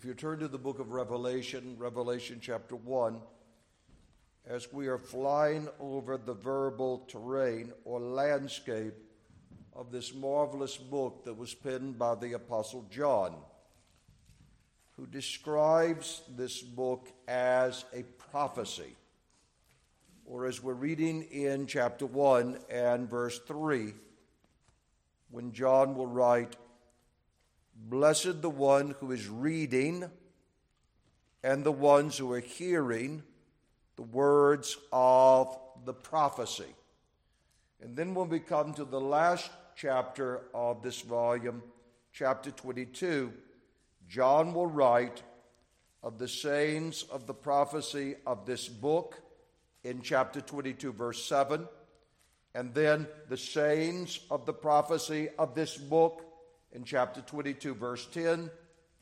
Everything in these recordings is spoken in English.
If you turn to the book of Revelation, Revelation chapter 1, as we are flying over the verbal terrain or landscape of this marvelous book that was penned by the Apostle John, who describes this book as a prophecy. Or as we're reading in chapter 1 and verse 3, when John will write, Blessed the one who is reading and the ones who are hearing the words of the prophecy. And then when we come to the last chapter of this volume, chapter 22, John will write of the sayings of the prophecy of this book in chapter 22, verse 7, and then the sayings of the prophecy of this book in chapter 22, verse 10,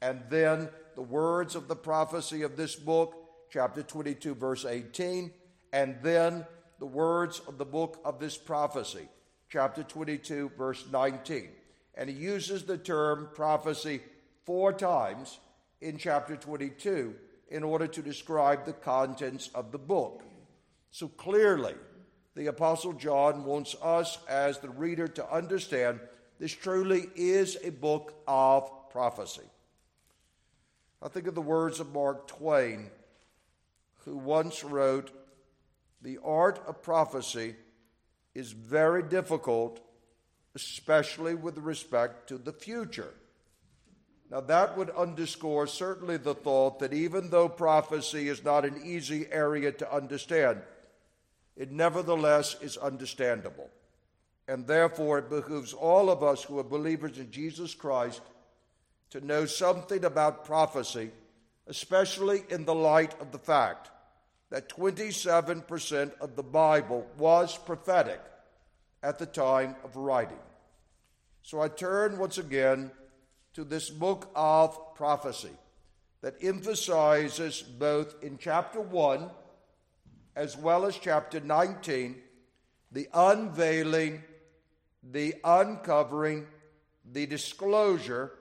and then the words of the prophecy of this book, chapter 22, verse 18, and then the words of the book of this prophecy, chapter 22, verse 19. And he uses the term prophecy four times in chapter 22 in order to describe the contents of the book. So clearly, the Apostle John wants us as the reader to understand this truly is a book of prophecy. I think of the words of Mark Twain, who once wrote, The art of prophecy is very difficult, especially with respect to the future. Now, that would underscore certainly the thought that even though prophecy is not an easy area to understand, it nevertheless is understandable. And therefore, it behooves all of us who are believers in Jesus Christ to know something about prophecy, especially in the light of the fact that 27% of the Bible was prophetic at the time of writing. So I turn once again to this book of prophecy that emphasizes both in chapter 1 as well as chapter 19 the unveiling the uncovering, the disclosure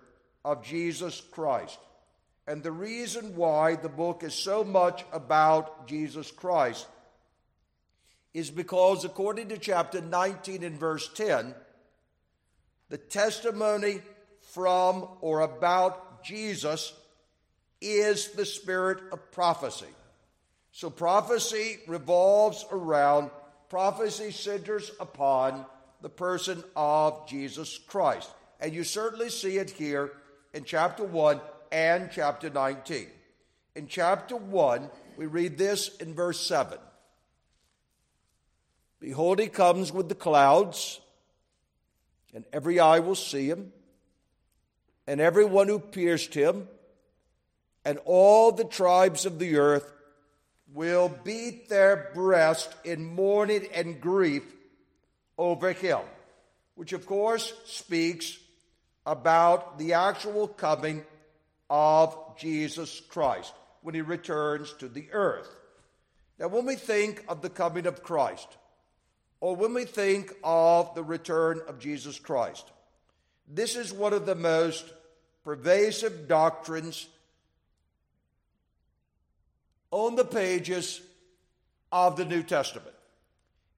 of Jesus Christ. And the reason why the book is so much about Jesus Christ is because, according to chapter 19 and verse 10, the testimony from or about Jesus is the spirit of prophecy. So prophecy revolves around, prophecy centers upon the person of Jesus Christ. And you certainly see it here in chapter 1 and chapter 19. In chapter 1, we read this in verse 7 Behold, he comes with the clouds, and every eye will see him, and everyone who pierced him, and all the tribes of the earth will beat their breast in mourning and grief over him, which of course speaks about the actual coming of Jesus Christ when he returns to the earth. Now, when we think of the coming of Christ, or when we think of the return of Jesus Christ, this is one of the most pervasive doctrines on the pages of the New Testament.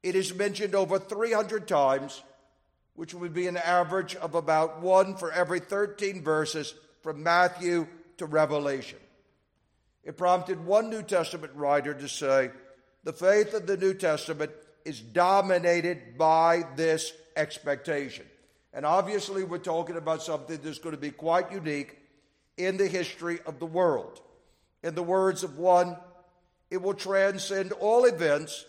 It is mentioned over 300 times, which would be an average of about one for every 13 verses from Matthew to Revelation. It prompted one New Testament writer to say, The faith of the New Testament is dominated by this expectation. And obviously, we're talking about something that's going to be quite unique in the history of the world. In the words of one, it will transcend all events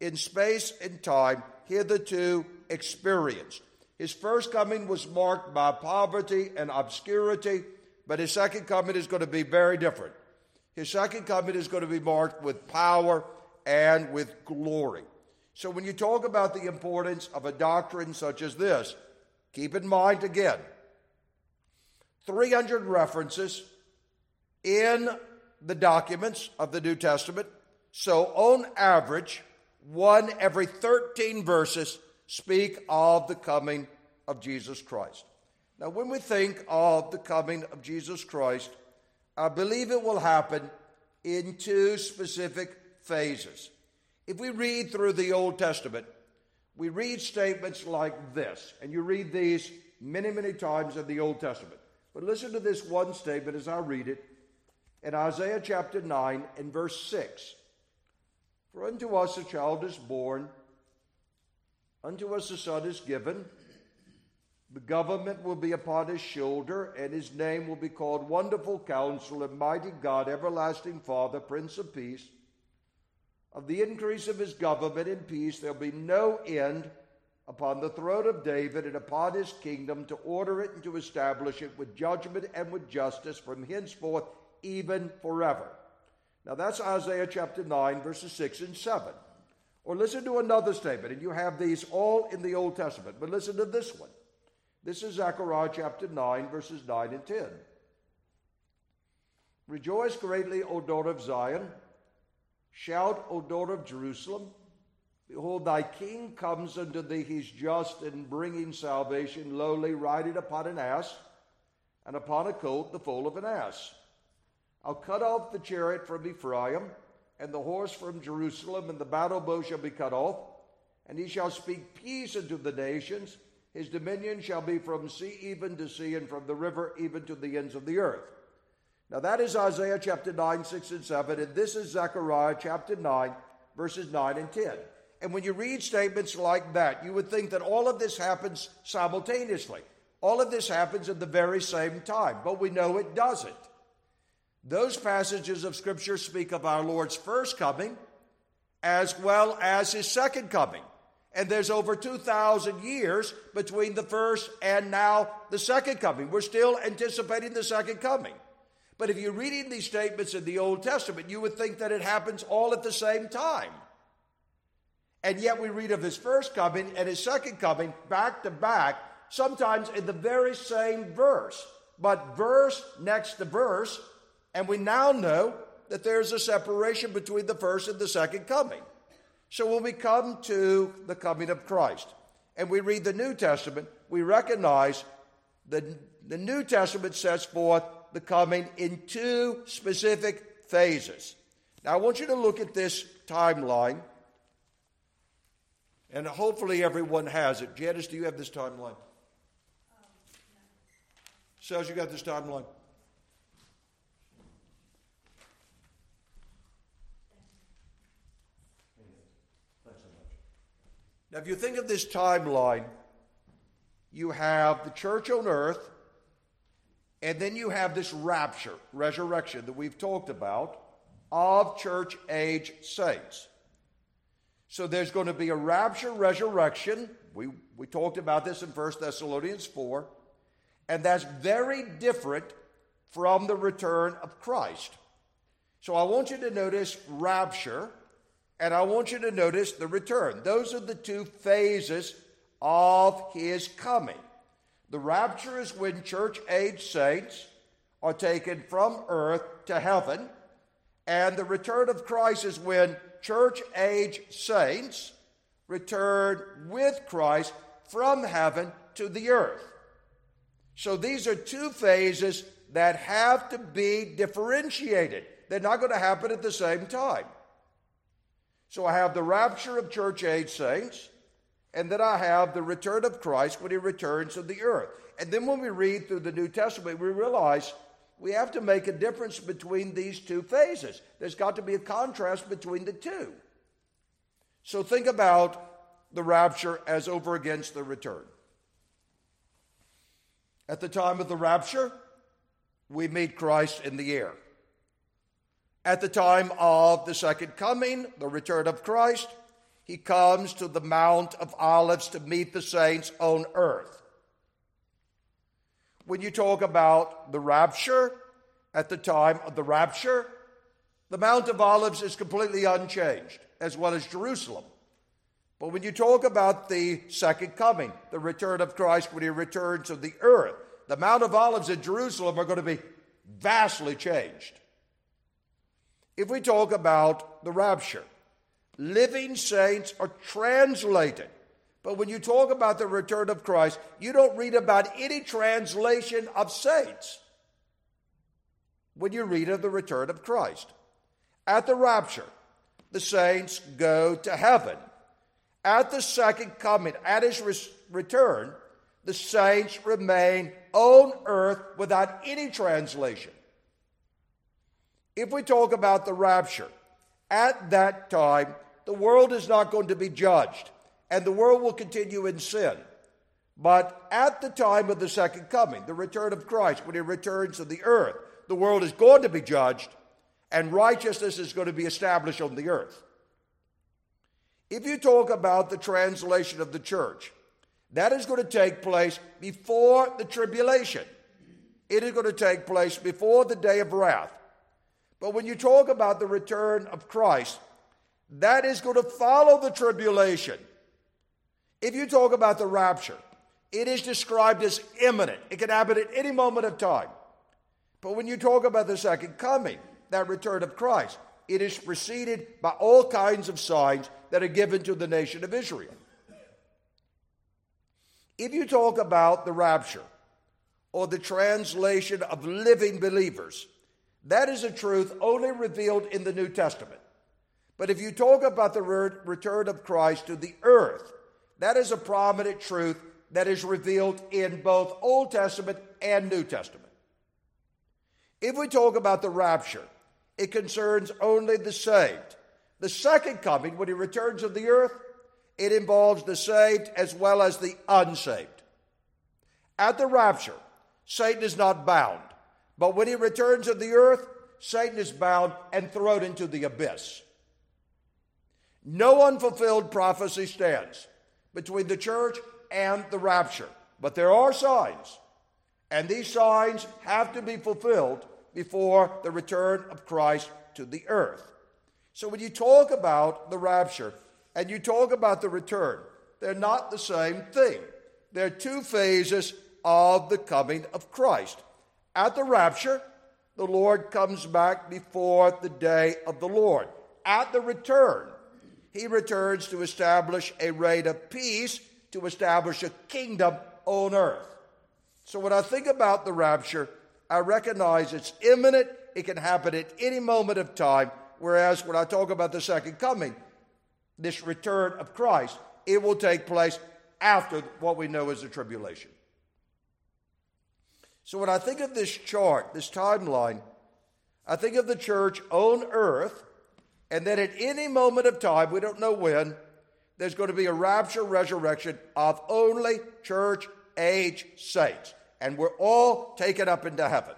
in space and time hitherto experienced. His first coming was marked by poverty and obscurity, but his second coming is going to be very different. His second coming is going to be marked with power and with glory. So when you talk about the importance of a doctrine such as this, keep in mind again 300 references in the documents of the New Testament. So, on average, one every 13 verses speak of the coming of Jesus Christ. Now, when we think of the coming of Jesus Christ, I believe it will happen in two specific phases. If we read through the Old Testament, we read statements like this, and you read these many, many times in the Old Testament. But listen to this one statement as I read it in Isaiah chapter 9 and verse 6. For unto us a child is born, unto us a son is given. The government will be upon his shoulder, and his name will be called Wonderful Counselor, Mighty God, Everlasting Father, Prince of Peace. Of the increase of his government and peace, there'll be no end upon the throne of David and upon his kingdom to order it and to establish it with judgment and with justice from henceforth, even forever. Now that's Isaiah chapter 9, verses 6 and 7. Or listen to another statement, and you have these all in the Old Testament, but listen to this one. This is Zechariah chapter 9, verses 9 and 10. Rejoice greatly, O daughter of Zion. Shout, O daughter of Jerusalem. Behold, thy king comes unto thee. He's just and bringing salvation, lowly, riding upon an ass, and upon a colt, the foal of an ass. I'll cut off the chariot from Ephraim, and the horse from Jerusalem, and the battle bow shall be cut off, and he shall speak peace unto the nations. His dominion shall be from sea even to sea, and from the river even to the ends of the earth. Now that is Isaiah chapter 9, 6 and 7, and this is Zechariah chapter 9, verses 9 and 10. And when you read statements like that, you would think that all of this happens simultaneously. All of this happens at the very same time, but we know it doesn't. Those passages of Scripture speak of our Lord's first coming as well as his second coming. And there's over 2,000 years between the first and now the second coming. We're still anticipating the second coming. But if you're reading these statements in the Old Testament, you would think that it happens all at the same time. And yet we read of his first coming and his second coming back to back, sometimes in the very same verse, but verse next to verse. And we now know that there's a separation between the first and the second coming. So when we come to the coming of Christ and we read the New Testament, we recognize that the New Testament sets forth the coming in two specific phases. Now I want you to look at this timeline, and hopefully everyone has it. Janice, do you have this timeline? Says you got this timeline? Now, if you think of this timeline, you have the church on earth, and then you have this rapture, resurrection that we've talked about of church age saints. So there's going to be a rapture, resurrection. We, we talked about this in 1 Thessalonians 4. And that's very different from the return of Christ. So I want you to notice rapture and I want you to notice the return. Those are the two phases of his coming. The rapture is when church age saints are taken from earth to heaven, and the return of Christ is when church age saints return with Christ from heaven to the earth. So these are two phases that have to be differentiated. They're not going to happen at the same time. So I have the rapture of church age saints, and then I have the return of Christ when he returns to the earth. And then when we read through the New Testament, we realize we have to make a difference between these two phases. There's got to be a contrast between the two. So think about the rapture as over against the return. At the time of the rapture, we meet Christ in the air. At the time of the second coming, the return of Christ, he comes to the Mount of Olives to meet the saints on earth. When you talk about the rapture, at the time of the rapture, the Mount of Olives is completely unchanged, as well as Jerusalem. But when you talk about the second coming, the return of Christ when he returns to the earth, the Mount of Olives and Jerusalem are going to be vastly changed. If we talk about the rapture, living saints are translated. But when you talk about the return of Christ, you don't read about any translation of saints. when you read of the return of Christ. At the rapture, the saints go to heaven. At the second coming, at his return, the saints remain on earth without any translation. If we talk about the rapture, at that time, the world is not going to be judged, and the world will continue in sin. But at the time of the second coming, the return of Christ, when he returns to the earth, the world is going to be judged, and righteousness is going to be established on the earth. If you talk about the translation of the church, that is going to take place before the tribulation. It is going to take place before the day of wrath. But when you talk about the return of Christ, that is going to follow the tribulation. If you talk about the rapture, it is described as imminent. It can happen at any moment of time. But when you talk about the second coming, that return of Christ, it is preceded by all kinds of signs that are given to the nation of Israel. If you talk about the rapture or the translation of living believers, that is a truth only revealed in the New Testament. But if you talk about the return of Christ to the earth, that is a prominent truth that is revealed in both Old Testament and New Testament. If we talk about the rapture, it concerns only the saved. The second coming, when he returns to the earth, it involves the saved as well as the unsaved. At the rapture, Satan is not bound, but when he returns to the earth, Satan is bound and thrown into the abyss. No unfulfilled prophecy stands between the church and the rapture, but there are signs, and these signs have to be fulfilled before the return of Christ to the earth. So when you talk about the rapture and you talk about the return, they're not the same thing. They're two phases of the coming of Christ. At the rapture, the Lord comes back before the day of the Lord. At the return, he returns to establish a reign of peace, to establish a kingdom on earth. So when I think about the rapture, I recognize it's imminent, it can happen at any moment of time. Whereas when I talk about the second coming, this return of Christ, it will take place after what we know as the tribulation. So when I think of this chart, this timeline, I think of the church on earth, and then at any moment of time, we don't know when, there's going to be a rapture resurrection of only church age saints and we're all taken up into heaven.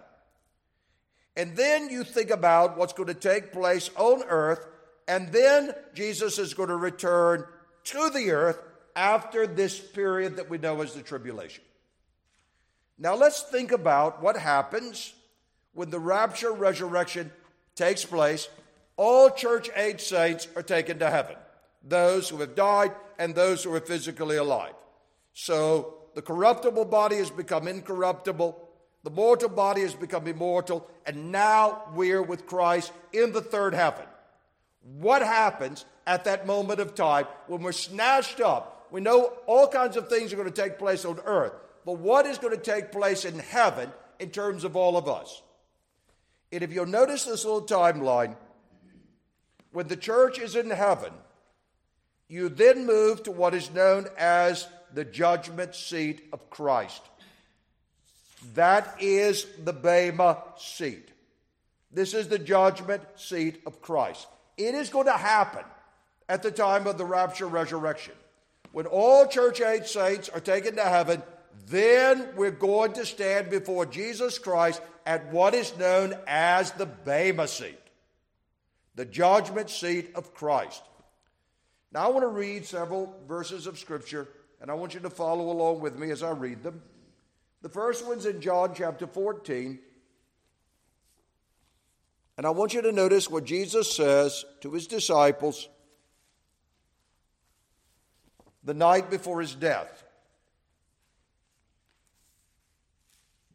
And then you think about what's going to take place on earth, and then Jesus is going to return to the earth after this period that we know as the tribulation. Now let's think about what happens when the rapture resurrection takes place. All church age saints are taken to heaven, those who have died and those who are physically alive. So the corruptible body has become incorruptible, the mortal body has become immortal, and now we're with Christ in the third heaven. What happens at that moment of time when we're snatched up? We know all kinds of things are going to take place on earth, but what is going to take place in heaven in terms of all of us? And if you'll notice this little timeline, when the church is in heaven, you then move to what is known as the judgment seat of Christ. That is the Bema seat. This is the judgment seat of Christ. It is going to happen at the time of the rapture resurrection. When all church age saints are taken to heaven, then we're going to stand before Jesus Christ at what is known as the Bema seat, the judgment seat of Christ. Now, I want to read several verses of Scripture and I want you to follow along with me as I read them. The first one's in John chapter 14. And I want you to notice what Jesus says to his disciples the night before his death.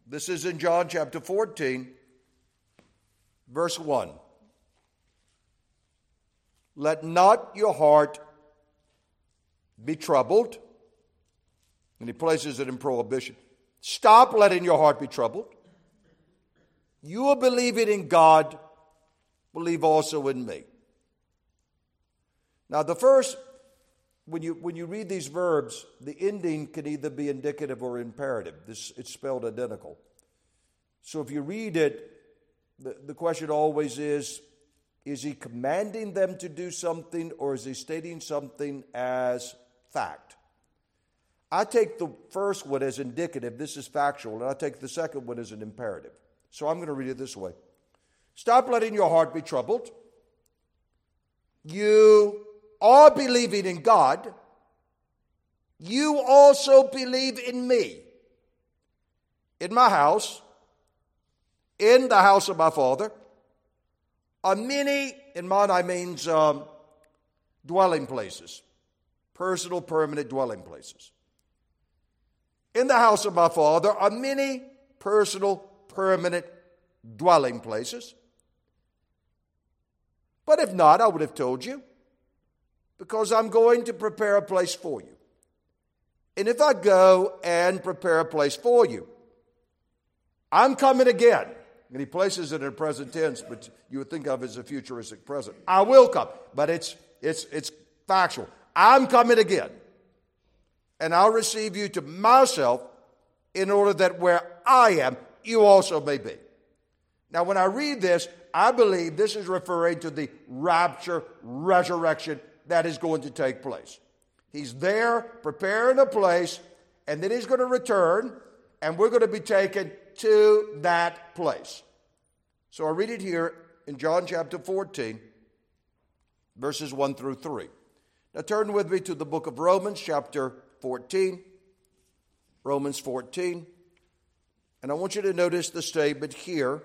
This is in John chapter 14, verse 1. Let not your heart be troubled. And he places it in prohibition. Stop letting your heart be troubled. You are believing in God, believe also in me. Now, the first, when you, when you read these verbs, the ending can either be indicative or imperative. This, it's spelled identical. So if you read it, the, the question always is is he commanding them to do something or is he stating something as fact? I take the first one as indicative, this is factual, and I take the second one as an imperative. So I'm going to read it this way Stop letting your heart be troubled. You are believing in God. You also believe in me. In my house, in the house of my father, are many, in mine I means um, dwelling places, personal, permanent dwelling places. In the house of my father are many personal, permanent dwelling places. But if not, I would have told you, because I'm going to prepare a place for you. And if I go and prepare a place for you, I'm coming again and he places it in present tense, but you would think of as a futuristic present. I will come, but it's, it's, it's factual. I'm coming again, and I'll receive you to myself in order that where I am, you also may be. Now, when I read this, I believe this is referring to the rapture, resurrection that is going to take place. He's there preparing a place, and then he's going to return, and we're going to be taken to that place. So I read it here in John chapter 14, verses 1 through 3. Now turn with me to the book of Romans, chapter 14. Romans 14. And I want you to notice the statement here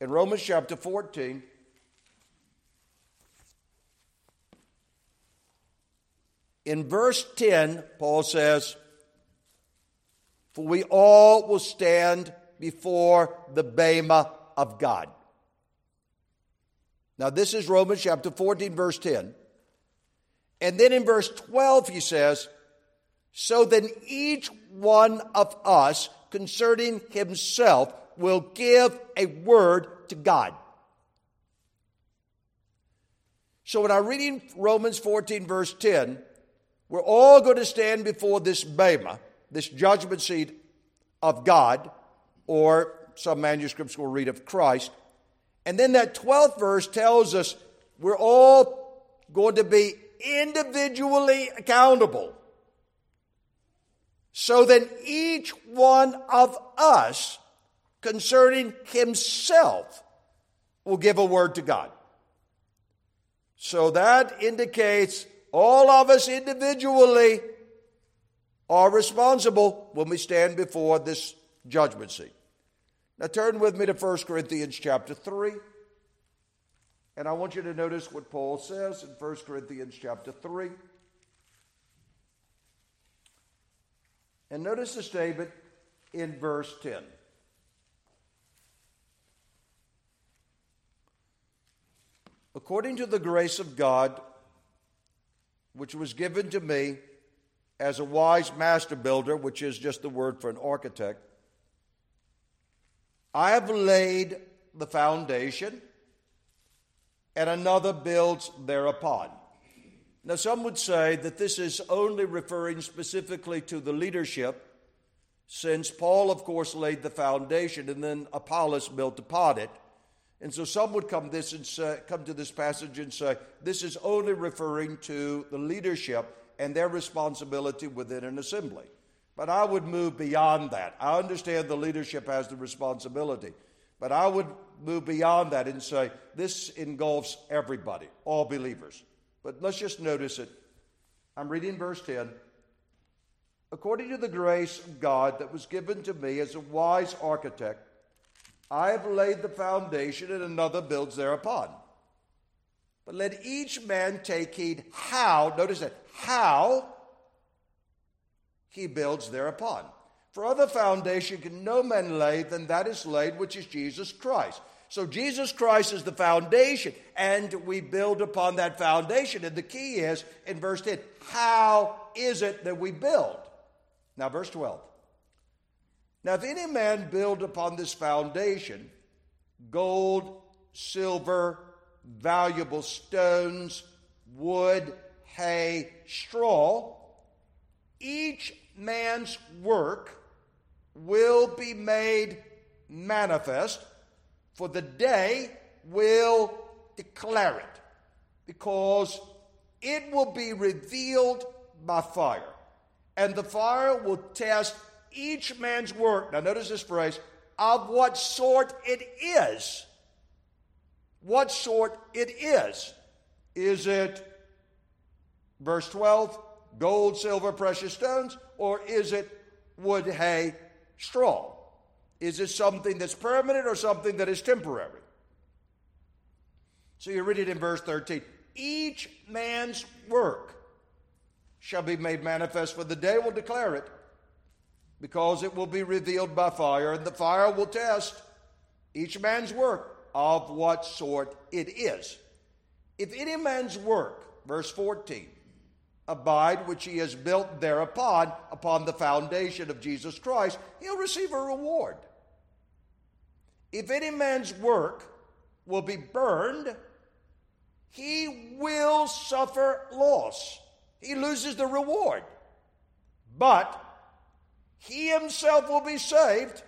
in Romans chapter 14. In verse 10, Paul says, for we all will stand before the Bema of God. Now, this is Romans chapter 14, verse 10. And then in verse 12, he says, So then each one of us concerning himself will give a word to God. So when I'm reading Romans 14, verse 10, we're all going to stand before this Bema this judgment seat of God, or some manuscripts will read of Christ. And then that 12th verse tells us we're all going to be individually accountable. So then each one of us concerning himself will give a word to God. So that indicates all of us individually are responsible when we stand before this judgment seat. Now turn with me to 1 Corinthians chapter 3. And I want you to notice what Paul says in 1 Corinthians chapter 3. And notice the statement in verse 10. According to the grace of God, which was given to me as a wise master builder, which is just the word for an architect, I have laid the foundation, and another builds thereupon. Now, some would say that this is only referring specifically to the leadership, since Paul, of course, laid the foundation and then Apollos built upon it. And so some would come, this and say, come to this passage and say, this is only referring to the leadership and their responsibility within an assembly. But I would move beyond that. I understand the leadership has the responsibility, but I would move beyond that and say this engulfs everybody, all believers. But let's just notice it. I'm reading verse 10. According to the grace of God that was given to me as a wise architect, I have laid the foundation and another builds thereupon. But let each man take heed how, notice that, how he builds thereupon. For other foundation can no man lay than that is laid, which is Jesus Christ. So Jesus Christ is the foundation, and we build upon that foundation. And the key is in verse 10 how is it that we build? Now, verse 12. Now, if any man build upon this foundation gold, silver, valuable stones, wood, hay, straw, each man's work will be made manifest, for the day will declare it, because it will be revealed by fire. And the fire will test each man's work. Now, notice this phrase of what sort it is. What sort it is. Is it, verse 12, gold, silver, precious stones, or is it wood, hay, straw? Is it something that's permanent or something that is temporary? So you read it in verse 13. Each man's work shall be made manifest, for the day will declare it, because it will be revealed by fire, and the fire will test each man's work of what sort it is. If any man's work, verse 14, abide which he has built thereupon, upon the foundation of Jesus Christ, he'll receive a reward. If any man's work will be burned, he will suffer loss. He loses the reward. But he himself will be saved,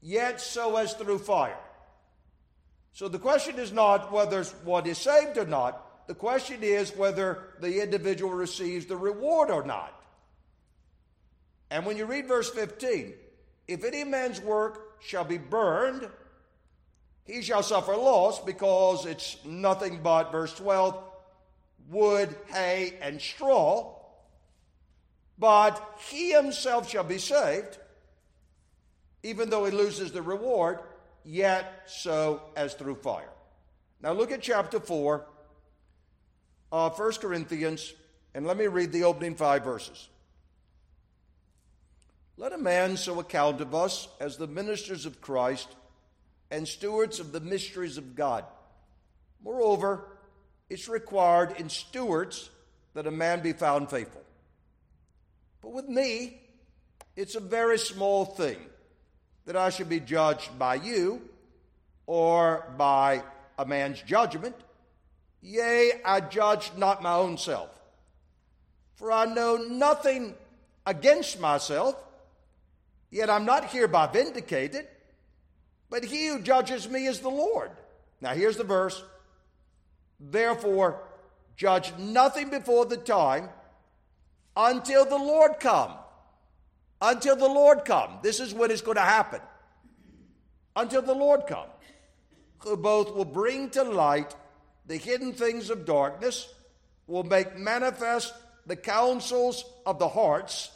yet so as through fire. So the question is not whether one is saved or not. The question is whether the individual receives the reward or not. And when you read verse 15, if any man's work shall be burned, he shall suffer loss because it's nothing but, verse 12, wood, hay, and straw. But he himself shall be saved, even though he loses the reward, yet so as through fire. Now look at chapter 4 uh, 1 Corinthians, and let me read the opening five verses. Let a man so account of us as the ministers of Christ and stewards of the mysteries of God. Moreover, it's required in stewards that a man be found faithful. But with me, it's a very small thing that I should be judged by you or by a man's judgment. Yea, I judge not my own self. For I know nothing against myself, yet I'm not hereby vindicated, but he who judges me is the Lord. Now here's the verse. Therefore, judge nothing before the time until the Lord come. Until the Lord come. This is what is going to happen. Until the Lord come, who both will bring to light the hidden things of darkness, will make manifest the counsels of the hearts,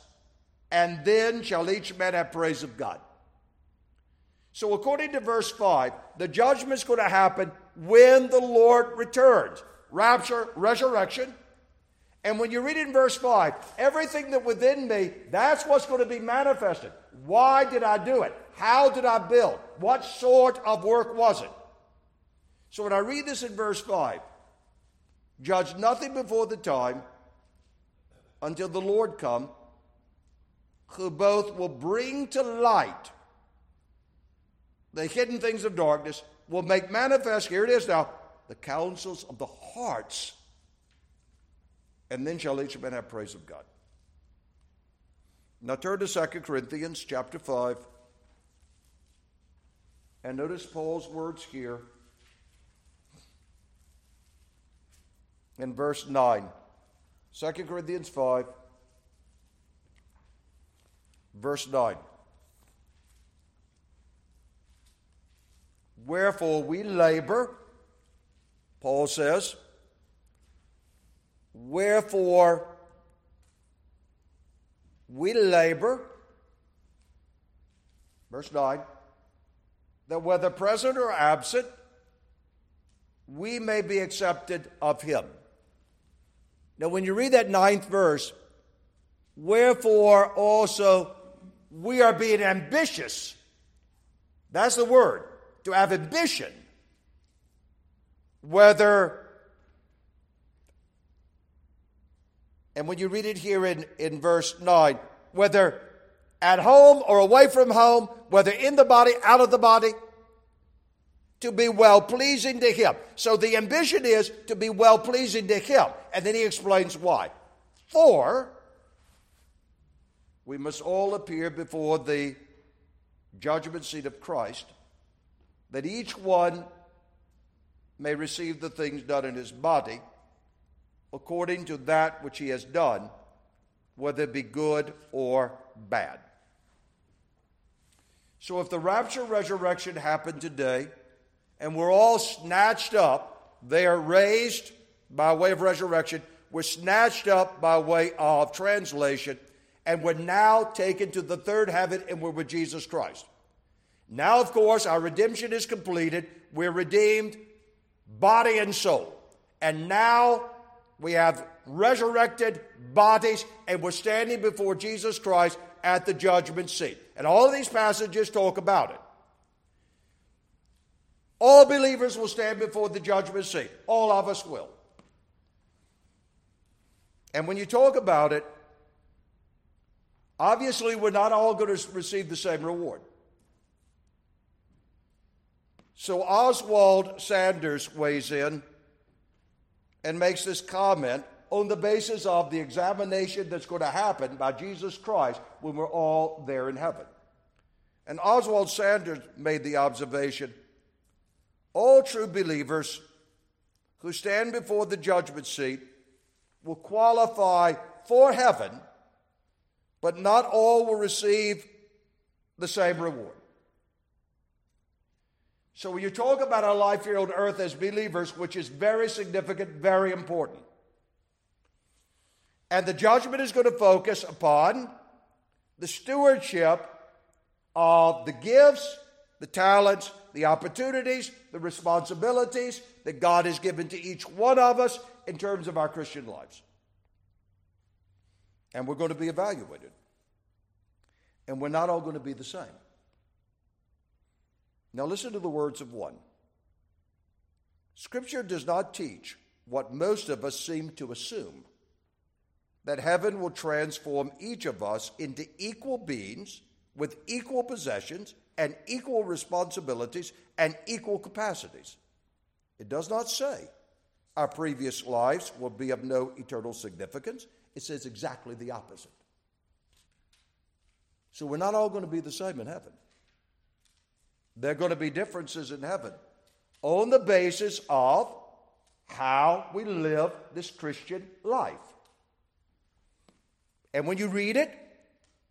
and then shall each man have praise of God. So, according to verse 5, the judgment is going to happen when the Lord returns rapture, resurrection. And when you read it in verse 5, everything that within me, that's what's going to be manifested. Why did I do it? How did I build? What sort of work was it? So when I read this in verse 5, judge nothing before the time until the Lord come, who both will bring to light the hidden things of darkness, will make manifest, here it is now, the counsels of the hearts. And then shall each man have praise of God. Now turn to 2 Corinthians chapter 5. And notice Paul's words here. in verse 9. 2 Corinthians 5, verse 9. Wherefore we labor, Paul says, wherefore we labor, verse 9, that whether present or absent, we may be accepted of him. Now, when you read that ninth verse, wherefore also we are being ambitious. That's the word, to have ambition. Whether, and when you read it here in, in verse 9, whether at home or away from home, whether in the body, out of the body, to be well pleasing to Him. So the ambition is to be well pleasing to Him. And then he explains why. For we must all appear before the judgment seat of Christ, that each one may receive the things done in his body according to that which he has done, whether it be good or bad. So if the rapture resurrection happened today and we're all snatched up, they are raised by way of resurrection, we're snatched up by way of translation, and we're now taken to the third heaven and we're with Jesus Christ. Now, of course, our redemption is completed. We're redeemed, body and soul. And now we have resurrected bodies, and we're standing before Jesus Christ at the judgment seat. And all of these passages talk about it. All believers will stand before the judgment seat. All of us will. And when you talk about it, obviously we're not all going to receive the same reward. So Oswald Sanders weighs in and makes this comment on the basis of the examination that's going to happen by Jesus Christ when we're all there in heaven. And Oswald Sanders made the observation all true believers who stand before the judgment seat will qualify for heaven, but not all will receive the same reward. So, when you talk about our life here on earth as believers, which is very significant, very important, and the judgment is going to focus upon the stewardship of the gifts, the talents, the opportunities, the responsibilities that God has given to each one of us in terms of our Christian lives. And we're going to be evaluated. And we're not all going to be the same. Now, listen to the words of one. Scripture does not teach what most of us seem to assume that heaven will transform each of us into equal beings with equal possessions and equal responsibilities and equal capacities. It does not say our previous lives will be of no eternal significance. It says exactly the opposite. So we're not all going to be the same in heaven. There are going to be differences in heaven on the basis of how we live this Christian life. And when you read it,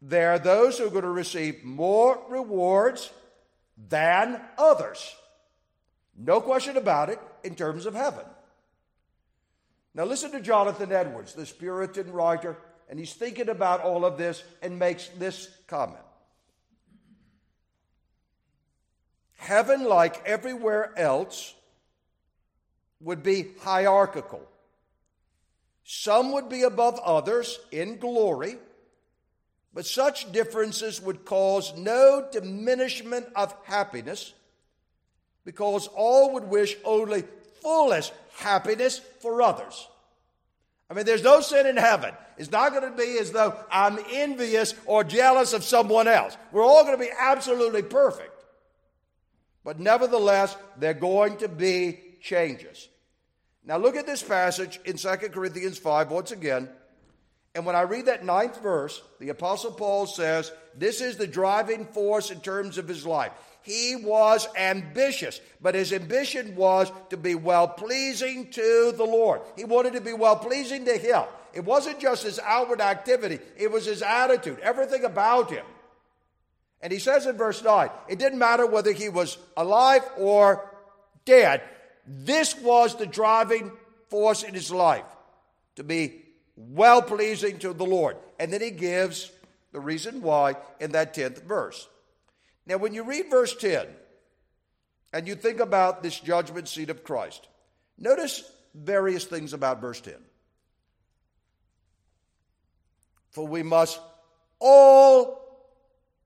there are those who are going to receive more rewards than others. No question about it in terms of heaven. Now, listen to Jonathan Edwards, this Puritan writer, and he's thinking about all of this and makes this comment Heaven, like everywhere else, would be hierarchical. Some would be above others in glory, but such differences would cause no diminishment of happiness because all would wish only fullest happiness for others. I mean, there's no sin in heaven. It's not going to be as though I'm envious or jealous of someone else. We're all going to be absolutely perfect. But nevertheless, there are going to be changes. Now, look at this passage in 2 Corinthians 5 once again. And when I read that ninth verse, the Apostle Paul says, This is the driving force in terms of his life. He was ambitious, but his ambition was to be well pleasing to the Lord. He wanted to be well pleasing to him. It wasn't just his outward activity, it was his attitude, everything about him. And he says in verse 9, it didn't matter whether he was alive or dead. This was the driving force in his life to be well pleasing to the Lord. And then he gives the reason why in that 10th verse. Now, when you read verse 10 and you think about this judgment seat of Christ, notice various things about verse 10. For we must all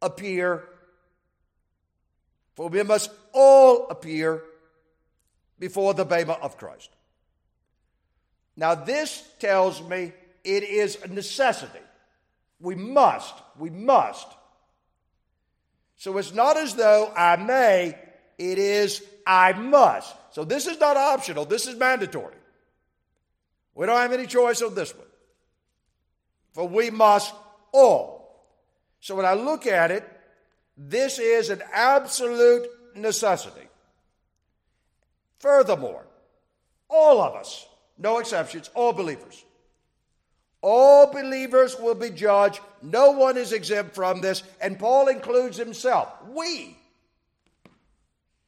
appear, for we must all appear before the Bema of Christ. Now, this tells me it is a necessity. We must, we must So it's not as though I may, it is I must. So this is not optional, this is mandatory. We don't have any choice on this one. For we must all. So when I look at it, this is an absolute necessity. Furthermore, all of us, no exceptions, all believers, all believers will be judged. No one is exempt from this, and Paul includes himself. We.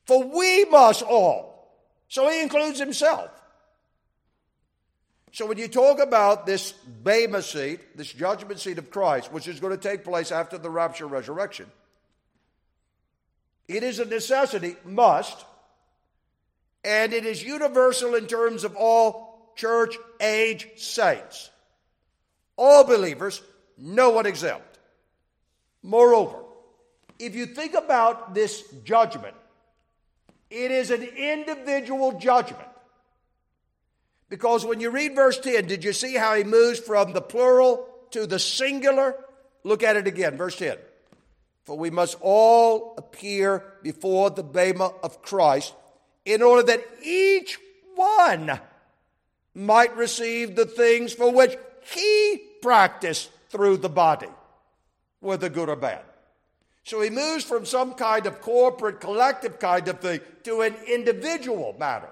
For we must all. So he includes himself. So when you talk about this Bema seat, this judgment seat of Christ, which is going to take place after the rapture resurrection, it is a necessity, must, and it is universal in terms of all church age saints all believers, no one exempt. Moreover, if you think about this judgment, it is an individual judgment. Because when you read verse 10, did you see how he moves from the plural to the singular? Look at it again, verse 10. For we must all appear before the Bema of Christ in order that each one might receive the things for which he practiced through the body, whether good or bad. So he moves from some kind of corporate, collective kind of thing to an individual matter.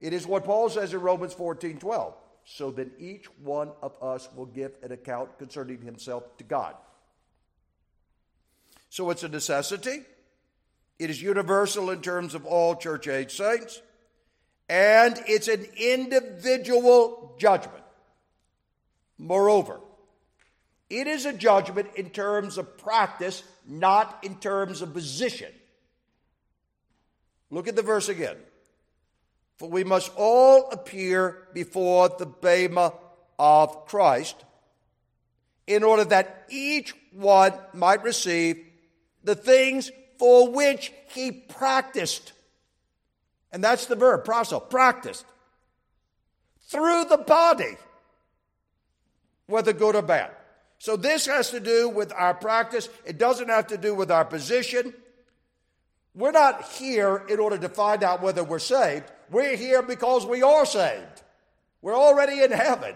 It is what Paul says in Romans 14 12. So that each one of us will give an account concerning himself to God. So it's a necessity. It is universal in terms of all church age saints. And it's an individual judgment. Moreover, it is a judgment in terms of practice, not in terms of position. Look at the verse again. For we must all appear before the Bema of Christ in order that each one might receive the things for which he practiced. And that's the verb, prasso, practiced. Through the body whether good or bad. So this has to do with our practice. It doesn't have to do with our position. We're not here in order to find out whether we're saved. We're here because we are saved. We're already in heaven.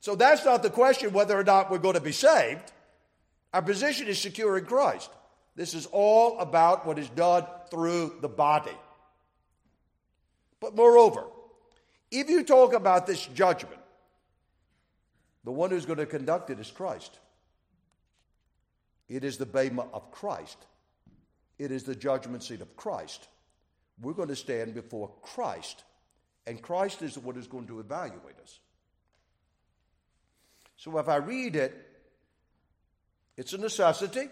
So that's not the question whether or not we're going to be saved. Our position is secure in Christ. This is all about what is done through the body. But moreover, if you talk about this judgment, the one who's going to conduct it is Christ. It is the Bema of Christ. It is the judgment seat of Christ. We're going to stand before Christ, and Christ is the one who's going to evaluate us. So if I read it, it's a necessity.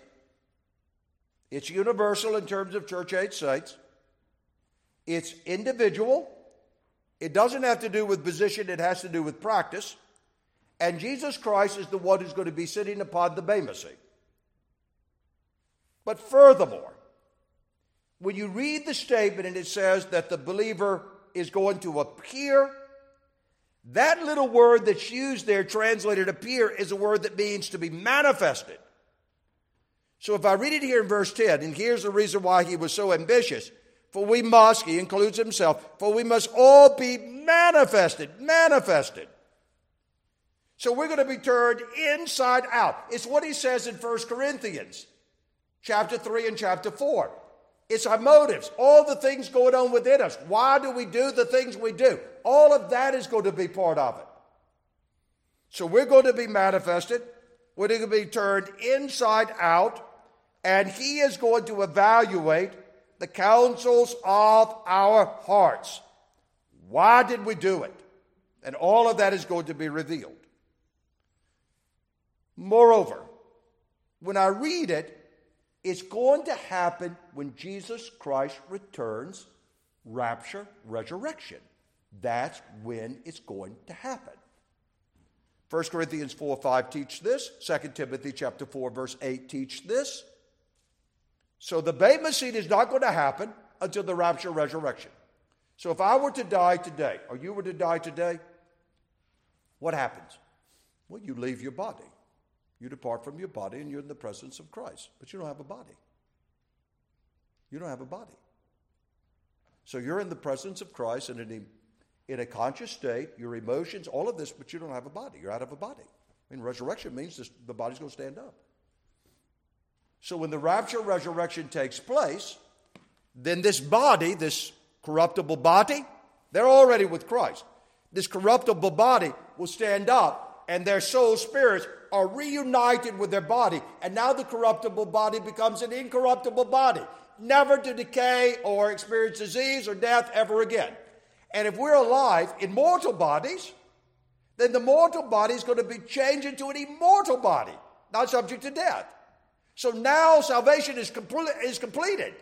It's universal in terms of church age saints. It's individual. It doesn't have to do with position, it has to do with practice. And Jesus Christ is the one who's going to be sitting upon the seat. But furthermore, when you read the statement and it says that the believer is going to appear, that little word that's used there, translated appear, is a word that means to be manifested. So if I read it here in verse 10, and here's the reason why he was so ambitious. For we must, he includes himself, for we must all be manifested, manifested. So we're going to be turned inside out. It's what he says in 1 Corinthians chapter 3 and chapter 4. It's our motives, all the things going on within us. Why do we do the things we do? All of that is going to be part of it. So we're going to be manifested. We're going to be turned inside out. And he is going to evaluate the counsels of our hearts. Why did we do it? And all of that is going to be revealed. Moreover, when I read it, it's going to happen when Jesus Christ returns, rapture, resurrection. That's when it's going to happen. 1 Corinthians 4 5 teach this. 2 Timothy chapter 4, verse 8 teach this. So the Bema seat is not going to happen until the rapture resurrection. So if I were to die today, or you were to die today, what happens? Well, you leave your body. You depart from your body and you're in the presence of Christ, but you don't have a body. You don't have a body. So you're in the presence of Christ in, an, in a conscious state, your emotions, all of this, but you don't have a body. You're out of a body. I mean, resurrection means this, the body's going to stand up. So when the rapture resurrection takes place, then this body, this corruptible body, they're already with Christ. This corruptible body will stand up, and their soul spirits are reunited with their body. And now the corruptible body becomes an incorruptible body, never to decay or experience disease or death ever again. And if we're alive in mortal bodies, then the mortal body is going to be changed into an immortal body, not subject to death. So now salvation is, complete, is completed.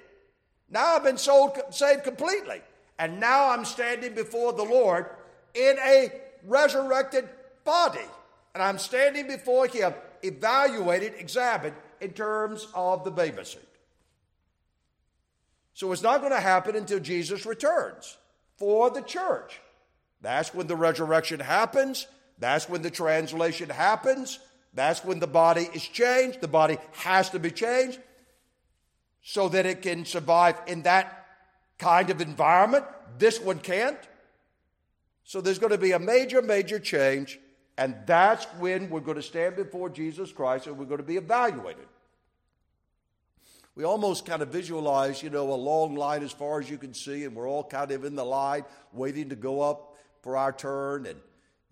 Now I've been sold, saved completely. And now I'm standing before the Lord in a resurrected body. And I'm standing before Him, evaluated, examined in terms of the bema seat. So it's not going to happen until Jesus returns for the church. That's when the resurrection happens. That's when the translation happens. That's when the body is changed. The body has to be changed so that it can survive in that kind of environment. This one can't. So there's going to be a major, major change, and that's when we're going to stand before Jesus Christ and we're going to be evaluated. We almost kind of visualize, you know, a long line as far as you can see, and we're all kind of in the line waiting to go up for our turn, and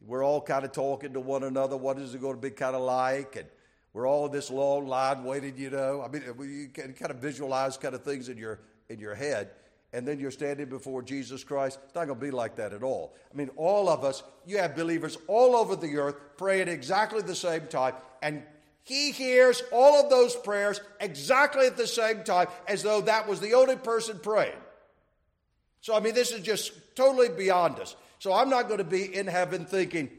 we're all kind of talking to one another. What is it going to be kind of like? And we're all in this long line waiting, you know. I mean, you can kind of visualize kind of things in your in your head, and then you're standing before Jesus Christ. It's not going to be like that at all. I mean, all of us, you have believers all over the earth praying exactly the same time, and he hears all of those prayers exactly at the same time as though that was the only person praying. So, I mean, this is just totally beyond us. So I'm not going to be in heaven thinking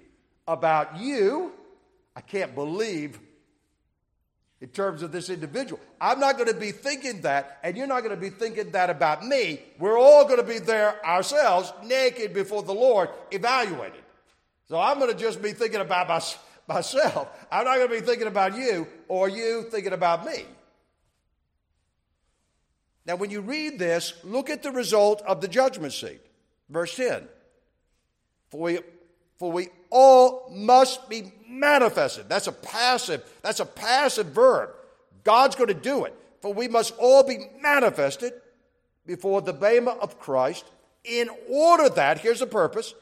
about you. I can't believe in terms of this individual. I'm not going to be thinking that, and you're not going to be thinking that about me. We're all going to be there ourselves, naked before the Lord, evaluated. So I'm going to just be thinking about my, myself. I'm not going to be thinking about you or you thinking about me. Now, when you read this, look at the result of the judgment seat. Verse 10. For we, for we all must be manifested. That's a passive, that's a passive verb. God's going to do it. For we must all be manifested before the Bema of Christ in order that, here's the purpose,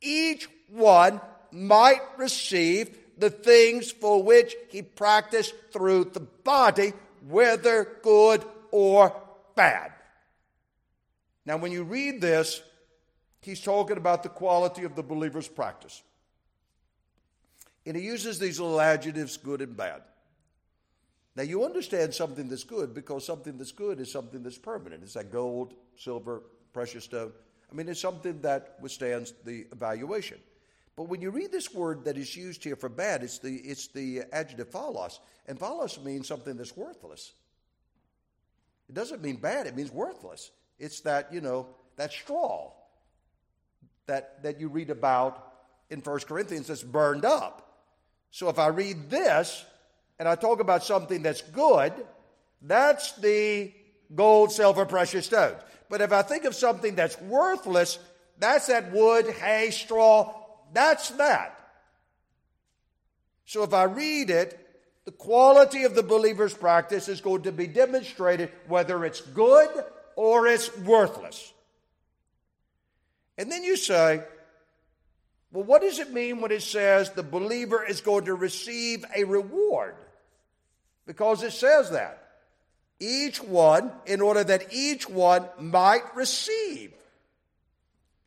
each one might receive the things for which he practiced through the body, whether good or bad. Now, when you read this, he's talking about the quality of the believer's practice. And he uses these little adjectives, good and bad. Now, you understand something that's good because something that's good is something that's permanent. It's like gold, silver, precious stone. I mean, it's something that withstands the evaluation. But when you read this word that is used here for bad, it's the, it's the adjective phaulos. And phaulos means something that's worthless. It doesn't mean bad, it means worthless. It's that, you know, that straw that, that you read about in 1 Corinthians that's burned up. So if I read this and I talk about something that's good, that's the gold, silver, precious stones. But if I think of something that's worthless, that's that wood, hay, straw, that's that. So if I read it, the quality of the believer's practice is going to be demonstrated whether it's good or it's worthless. And then you say, well, what does it mean when it says the believer is going to receive a reward? Because it says that. Each one, in order that each one might receive.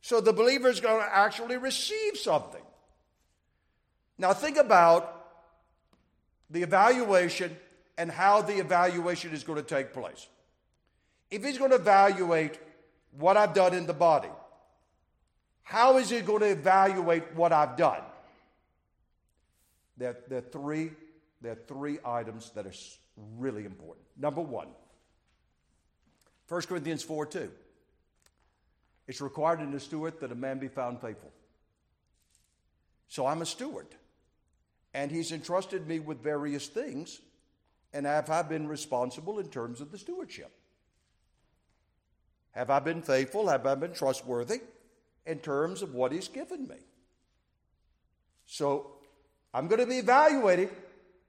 So the believer is going to actually receive something. Now, think about the evaluation and how the evaluation is going to take place. If he's going to evaluate what I've done in the body, how is he going to evaluate what I've done? There, there, are three, there are three items that are really important. Number one, 1 Corinthians 4 2. It's required in a steward that a man be found faithful. So I'm a steward. And he's entrusted me with various things. And have I been responsible in terms of the stewardship? Have I been faithful? Have I been trustworthy in terms of what He's given me? So I'm going to be evaluated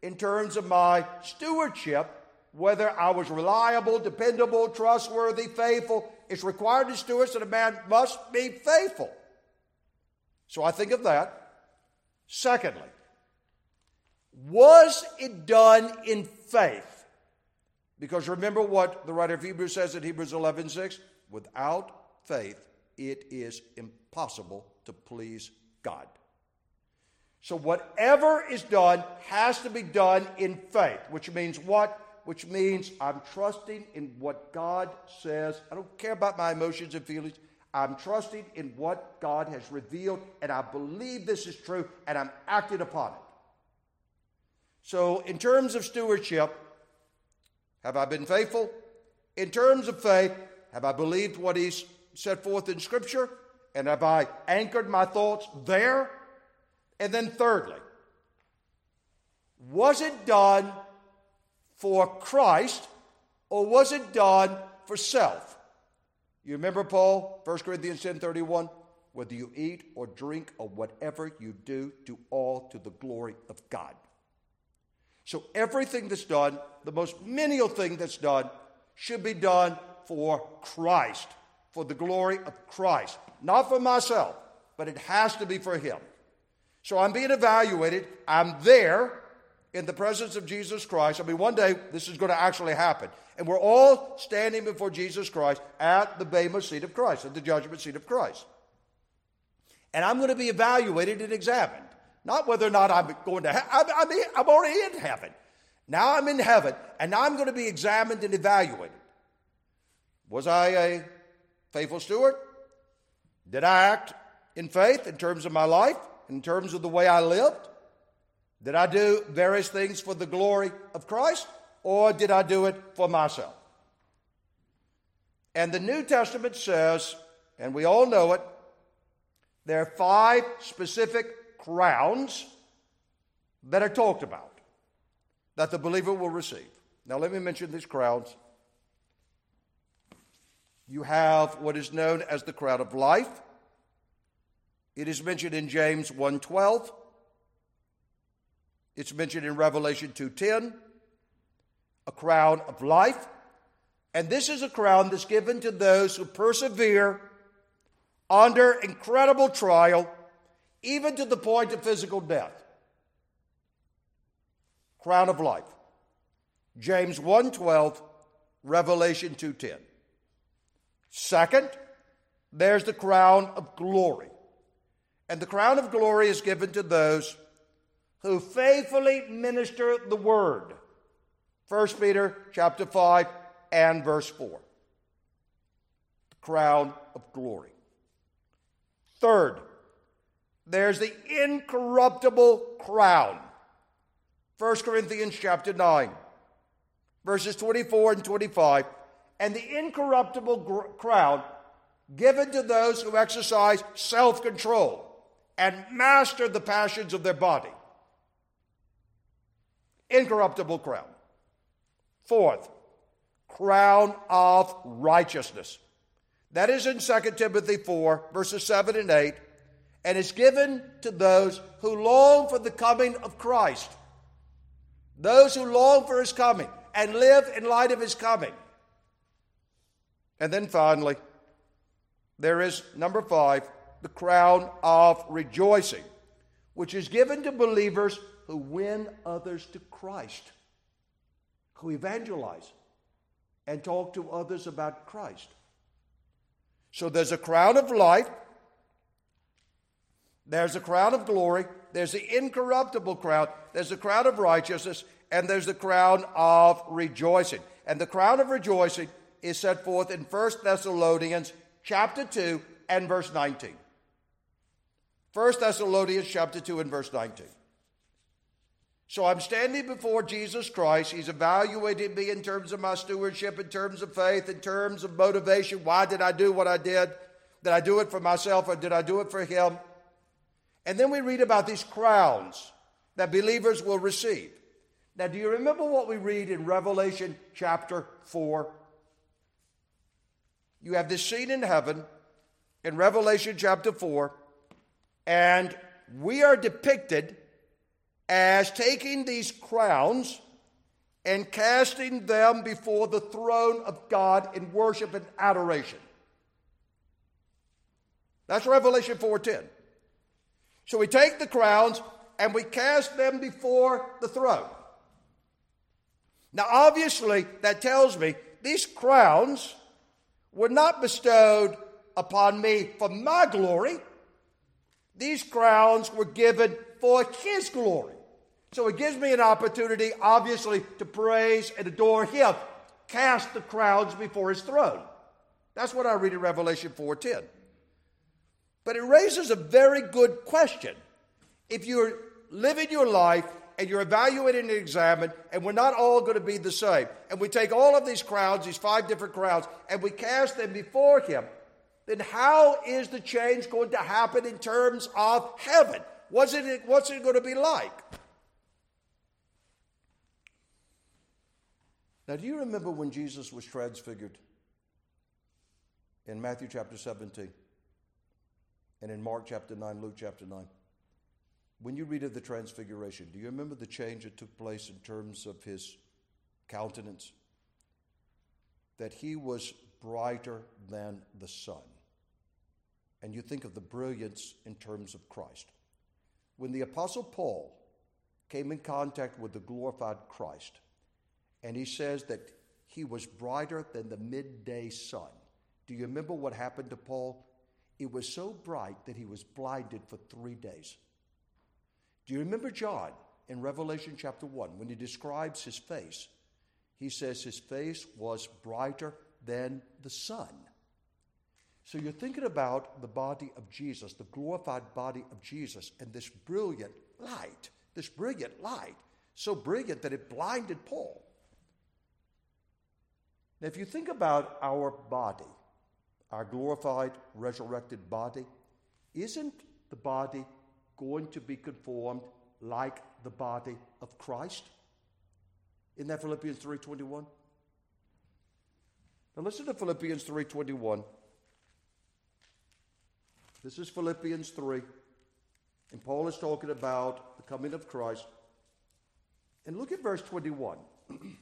in terms of my stewardship, whether I was reliable, dependable, trustworthy, faithful. It's required to stewards that a man must be faithful. So I think of that. Secondly, was it done in faith? Because remember what the writer of Hebrews says in Hebrews 11 6? Without faith, it is impossible to please God. So, whatever is done has to be done in faith, which means what? Which means I'm trusting in what God says. I don't care about my emotions and feelings. I'm trusting in what God has revealed, and I believe this is true, and I'm acting upon it. So, in terms of stewardship, have I been faithful? In terms of faith, have I believed what He's set forth in Scripture? And have I anchored my thoughts there? And then, thirdly, was it done for Christ or was it done for self? You remember Paul, 1 Corinthians 10 31? Whether you eat or drink or whatever you do, do all to the glory of God. So everything that's done, the most menial thing that's done, should be done for Christ, for the glory of Christ. Not for myself, but it has to be for Him. So I'm being evaluated. I'm there in the presence of Jesus Christ. I mean, one day this is going to actually happen. And we're all standing before Jesus Christ at the Bema seat of Christ, at the judgment seat of Christ. And I'm going to be evaluated and examined. Not whether or not I'm going to heaven. I mean, I'm already in heaven. Now I'm in heaven, and now I'm going to be examined and evaluated. Was I a faithful steward? Did I act in faith in terms of my life, in terms of the way I lived? Did I do various things for the glory of Christ, or did I do it for myself? And the New Testament says, and we all know it, there are five specific crowns that are talked about that the believer will receive. Now, let me mention these crowns. You have what is known as the crown of life. It is mentioned in James 1:12. It's mentioned in Revelation 2:10, a crown of life. And this is a crown that's given to those who persevere under incredible trial, even to the point of physical death. Crown of life. James 1:12, Revelation 2:10. Second, there's the crown of glory. And the crown of glory is given to those who faithfully minister the word. 1 Peter chapter 5 and verse 4. The crown of glory. Third, there's the incorruptible crown. 1 Corinthians chapter 9, verses 24 and 25. And the incorruptible gr- crown given to those who exercise self control and master the passions of their body incorruptible crown. Fourth, crown of righteousness. That is in 2 Timothy 4, verses 7 and 8, and is given to those who long for the coming of Christ. Those who long for his coming and live in light of his coming. And then finally, there is number five, the crown of rejoicing, which is given to believers who win others to Christ, who evangelize and talk to others about Christ. So there's a crown of life, there's a crown of glory, there's the incorruptible crown, there's the crown of righteousness, and there's the crown of rejoicing. And the crown of rejoicing is set forth in 1 Thessalonians chapter 2 and verse 19. 1 Thessalonians chapter 2 and verse 19. So I'm standing before Jesus Christ. He's evaluating me in terms of my stewardship, in terms of faith, in terms of motivation. Why did I do what I did? Did I do it for myself or did I do it for Him? And then we read about these crowns that believers will receive. Now, do you remember what we read in Revelation chapter 4? You have this scene in heaven in Revelation chapter 4, and we are depicted as taking these crowns and casting them before the throne of God in worship and adoration. That's Revelation 4:10. So we take the crowns and we cast them before the throne. Now obviously that tells me these crowns were not bestowed upon me for my glory. These crowns were given for his glory. So it gives me an opportunity, obviously, to praise and adore him, cast the crowns before his throne. That's what I read in Revelation 4:10. But it raises a very good question. If you're living your life and you're evaluating and examining, and we're not all going to be the same, and we take all of these crowds, these five different crowds, and we cast them before him, then how is the change going to happen in terms of heaven? What's it, what's it going to be like? Now, do you remember when Jesus was transfigured? In Matthew chapter 17 and in Mark chapter 9, Luke chapter 9. When you read of the transfiguration, do you remember the change that took place in terms of his countenance? That he was brighter than the sun. And you think of the brilliance in terms of Christ. When the Apostle Paul came in contact with the glorified Christ, and he says that he was brighter than the midday sun. Do you remember what happened to Paul? It was so bright that he was blinded for three days. Do you remember John in Revelation chapter 1 when he describes his face? He says his face was brighter than the sun. So you're thinking about the body of Jesus, the glorified body of Jesus, and this brilliant light, this brilliant light, so brilliant that it blinded Paul. Now, if you think about our body, our glorified, resurrected body, isn't the body going to be conformed like the body of Christ? In that Philippians 3:21? Now listen to Philippians 3:21. This is Philippians 3. And Paul is talking about the coming of Christ. And look at verse 21.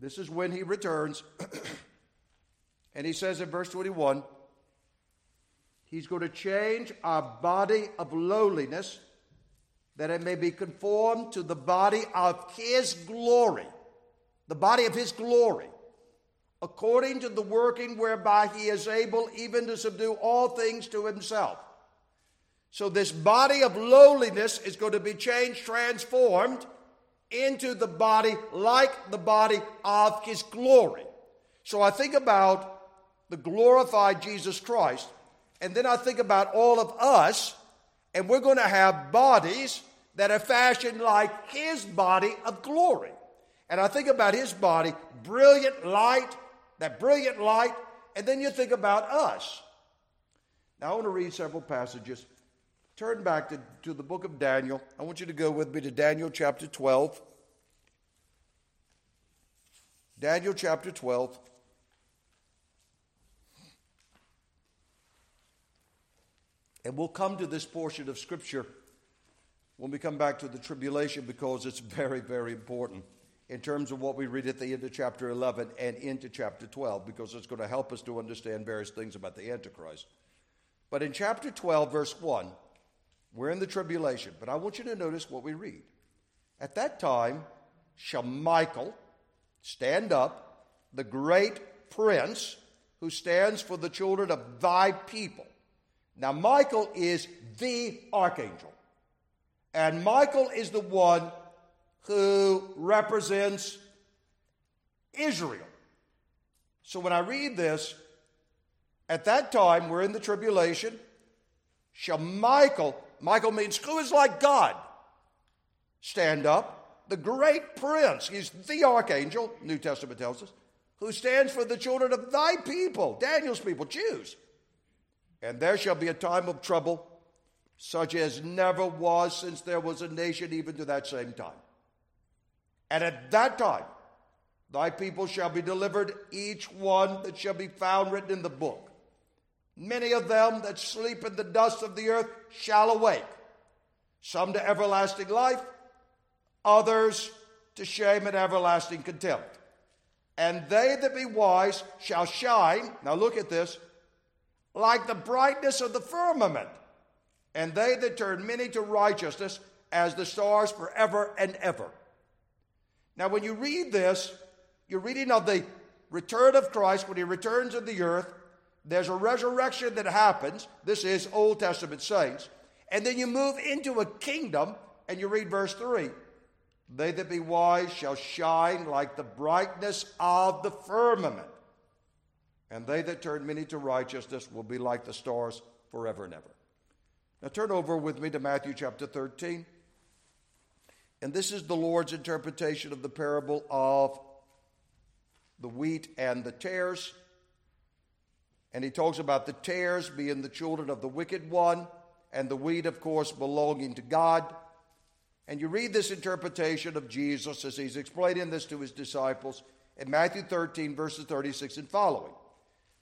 This is when he returns. and he says in verse 21 He's going to change our body of lowliness that it may be conformed to the body of His glory, the body of His glory, according to the working whereby He is able even to subdue all things to Himself. So, this body of lowliness is going to be changed, transformed into the body like the body of his glory. So I think about the glorified Jesus Christ, and then I think about all of us, and we're going to have bodies that are fashioned like his body of glory. And I think about his body, brilliant light, that brilliant light, and then you think about us. Now I want to read several passages Turn back to, to the book of Daniel. I want you to go with me to Daniel chapter 12. Daniel chapter 12. And we'll come to this portion of Scripture when we come back to the tribulation because it's very, very important in terms of what we read at the end of chapter 11 and into chapter 12 because it's going to help us to understand various things about the Antichrist. But in chapter 12, verse 1, we're in the tribulation, but I want you to notice what we read. At that time shall Michael stand up, the great prince who stands for the children of thy people. Now, Michael is the archangel, and Michael is the one who represents Israel. So when I read this, at that time, we're in the tribulation, shall Michael Michael means who is like God. Stand up, the great prince, he's the archangel, New Testament tells us, who stands for the children of thy people, Daniel's people, Jews. And there shall be a time of trouble, such as never was since there was a nation, even to that same time. And at that time, Thy people shall be delivered, each one that shall be found written in the book. Many of them that sleep in the dust of the earth shall awake, some to everlasting life, others to shame and everlasting contempt. And they that be wise shall shine, now look at this, like the brightness of the firmament, and they that turn many to righteousness as the stars forever and ever. Now, when you read this, you're reading of the return of Christ when he returns to the earth. There's a resurrection that happens. This is Old Testament saints. And then you move into a kingdom and you read verse 3 They that be wise shall shine like the brightness of the firmament. And they that turn many to righteousness will be like the stars forever and ever. Now turn over with me to Matthew chapter 13. And this is the Lord's interpretation of the parable of the wheat and the tares. And he talks about the tares being the children of the wicked one, and the wheat, of course, belonging to God. And you read this interpretation of Jesus as he's explaining this to his disciples in Matthew 13, verses 36 and following.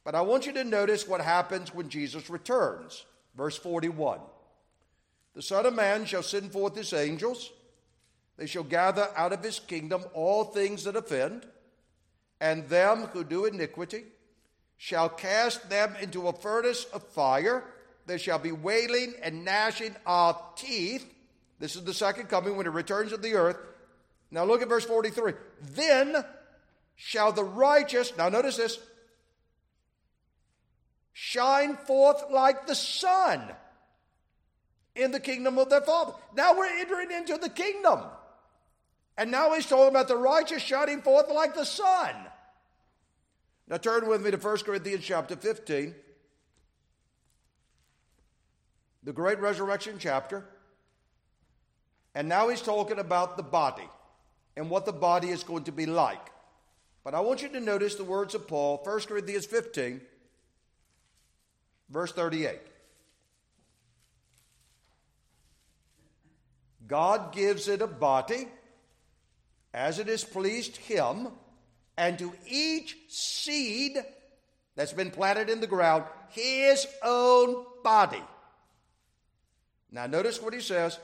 But I want you to notice what happens when Jesus returns. Verse 41 The Son of Man shall send forth his angels, they shall gather out of his kingdom all things that offend and them who do iniquity shall cast them into a furnace of fire. There shall be wailing and gnashing of teeth. This is the second coming when it returns to the earth. Now look at verse 43. Then shall the righteous, now notice this, shine forth like the sun in the kingdom of their Father. Now we're entering into the kingdom. And now he's talking about the righteous shining forth like the sun. Now turn with me to 1 Corinthians chapter 15, the great resurrection chapter. And now he's talking about the body and what the body is going to be like. But I want you to notice the words of Paul, 1 Corinthians 15, verse 38. God gives it a body as it has pleased him, and to each seed that's been planted in the ground, his own body. Now, notice what he says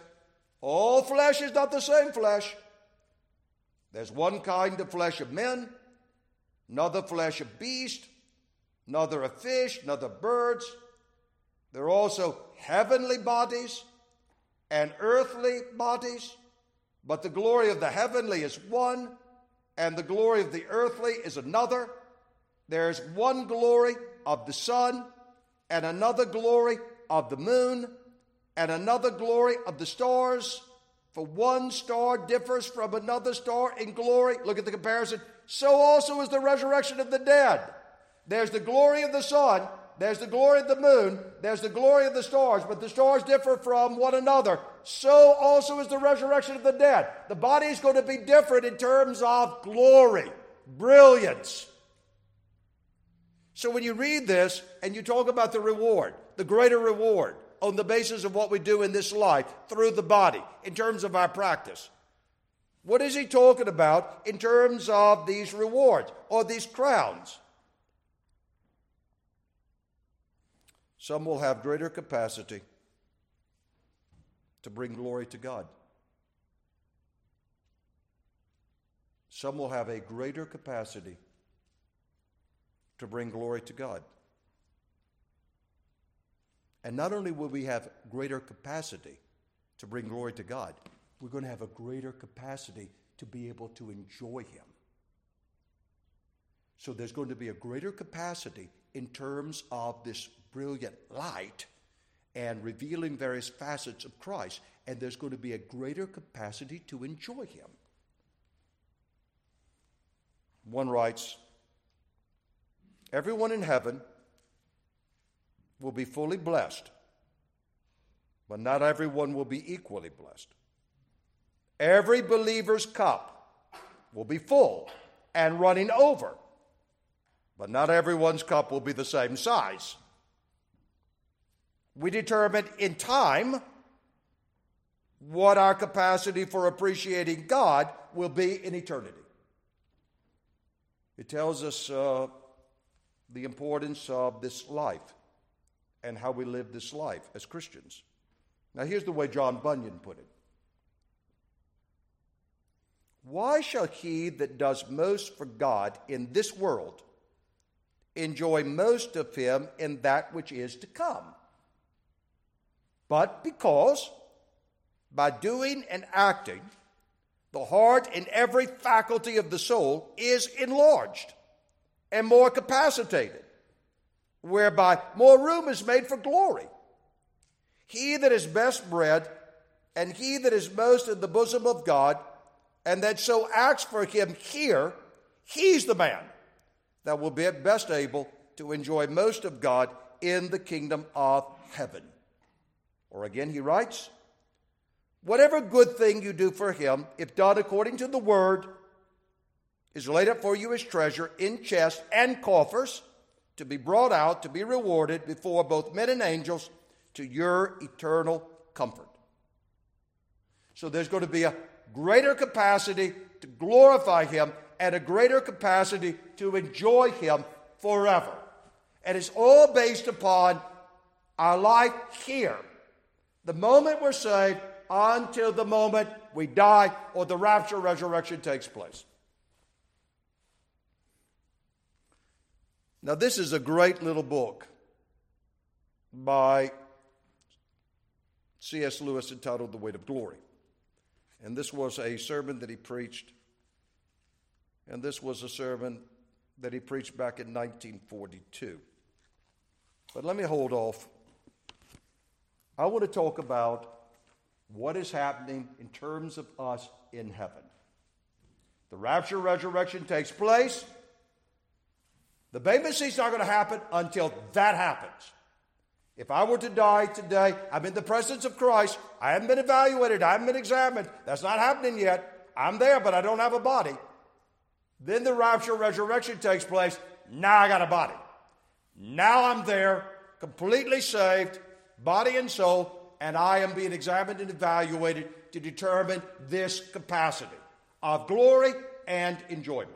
all flesh is not the same flesh. There's one kind of flesh of men, another flesh of beast, another of fish, another birds. There are also heavenly bodies and earthly bodies. But the glory of the heavenly is one, and the glory of the earthly is another. There's one glory of the sun, and another glory of the moon, and another glory of the stars. For one star differs from another star in glory. Look at the comparison. So also is the resurrection of the dead. There's the glory of the sun, there's the glory of the moon, there's the glory of the stars, but the stars differ from one another. So also is the resurrection of the dead. The body is going to be different in terms of glory, brilliance. So when you read this and you talk about the reward, the greater reward on the basis of what we do in this life through the body, in terms of our practice, what is he talking about in terms of these rewards or these crowns? Some will have greater capacity to bring glory to God. Some will have a greater capacity to bring glory to God. And not only will we have greater capacity to bring glory to God, we're going to have a greater capacity to be able to enjoy Him. So there's going to be a greater capacity in terms of this brilliant light and revealing various facets of Christ. And there's going to be a greater capacity to enjoy Him. One writes Everyone in heaven will be fully blessed, but not everyone will be equally blessed. Every believer's cup will be full and running over, but not everyone's cup will be the same size. We determine in time what our capacity for appreciating God will be in eternity. It tells us uh, the importance of this life and how we live this life as Christians. Now, here's the way John Bunyan put it Why shall he that does most for God in this world enjoy most of him in that which is to come? But because by doing and acting, the heart and every faculty of the soul is enlarged and more capacitated, whereby more room is made for glory. He that is best bred and he that is most in the bosom of God, and that so acts for him here, he's the man that will be best able to enjoy most of God in the kingdom of heaven. Or again, he writes, Whatever good thing you do for him, if done according to the word, is laid up for you as treasure in chests and coffers to be brought out to be rewarded before both men and angels to your eternal comfort. So there's going to be a greater capacity to glorify him and a greater capacity to enjoy him forever. And it's all based upon our life here. The moment we're saved, until the moment we die or the rapture resurrection takes place. Now, this is a great little book by C.S. Lewis entitled The Weight of Glory. And this was a sermon that he preached. And this was a sermon that he preached back in 1942. But let me hold off. I want to talk about what is happening in terms of us in heaven. The rapture resurrection takes place. The Bema Seat's not going to happen until that happens. If I were to die today, I'm in the presence of Christ. I haven't been evaluated. I haven't been examined. That's not happening yet. I'm there, but I don't have a body. Then the rapture resurrection takes place. Now I got a body. Now I'm there, completely saved, body and soul, and I am being examined and evaluated to determine this capacity of glory and enjoyment.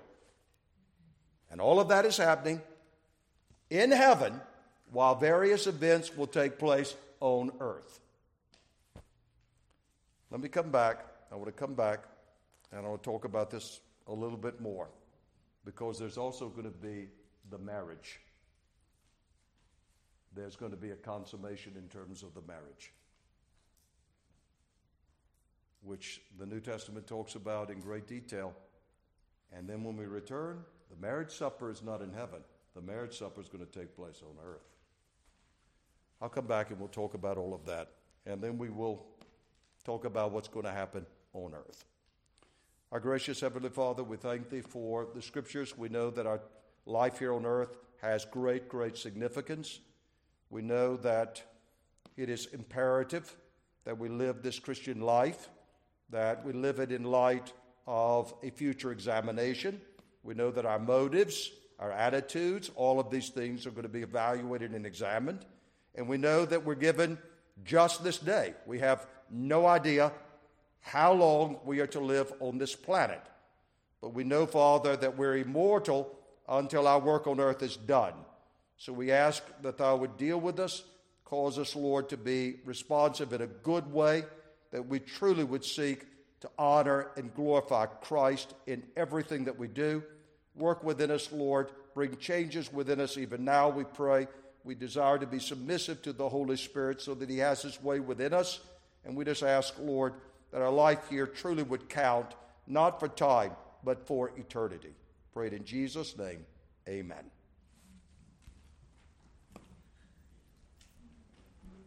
And all of that is happening in heaven while various events will take place on earth. Let me come back. I want to come back and I want to talk about this a little bit more because there's also going to be the marriage. There's going to be a consummation in terms of the marriage which the New Testament talks about in great detail. And then when we return, the marriage supper is not in heaven. The marriage supper is going to take place on earth. I'll come back and we'll talk about all of that. And then we will talk about what's going to happen on earth. Our gracious Heavenly Father, we thank Thee for the scriptures. We know that our life here on earth has great, great significance. We know that it is imperative that we live this Christian life that we live it in light of a future examination. We know that our motives, our attitudes, all of these things are going to be evaluated and examined. And we know that we're given just this day. We have no idea how long we are to live on this planet. But we know, Father, that we're immortal until our work on earth is done. So we ask that Thou would deal with us, cause us, Lord, to be responsive in a good way that we truly would seek to honor and glorify Christ in everything that we do. Work within us, Lord. Bring changes within us even now, we pray. We desire to be submissive to the Holy Spirit so that He has His way within us. And we just ask, Lord, that our life here truly would count, not for time, but for eternity. Prayed in Jesus' name, amen.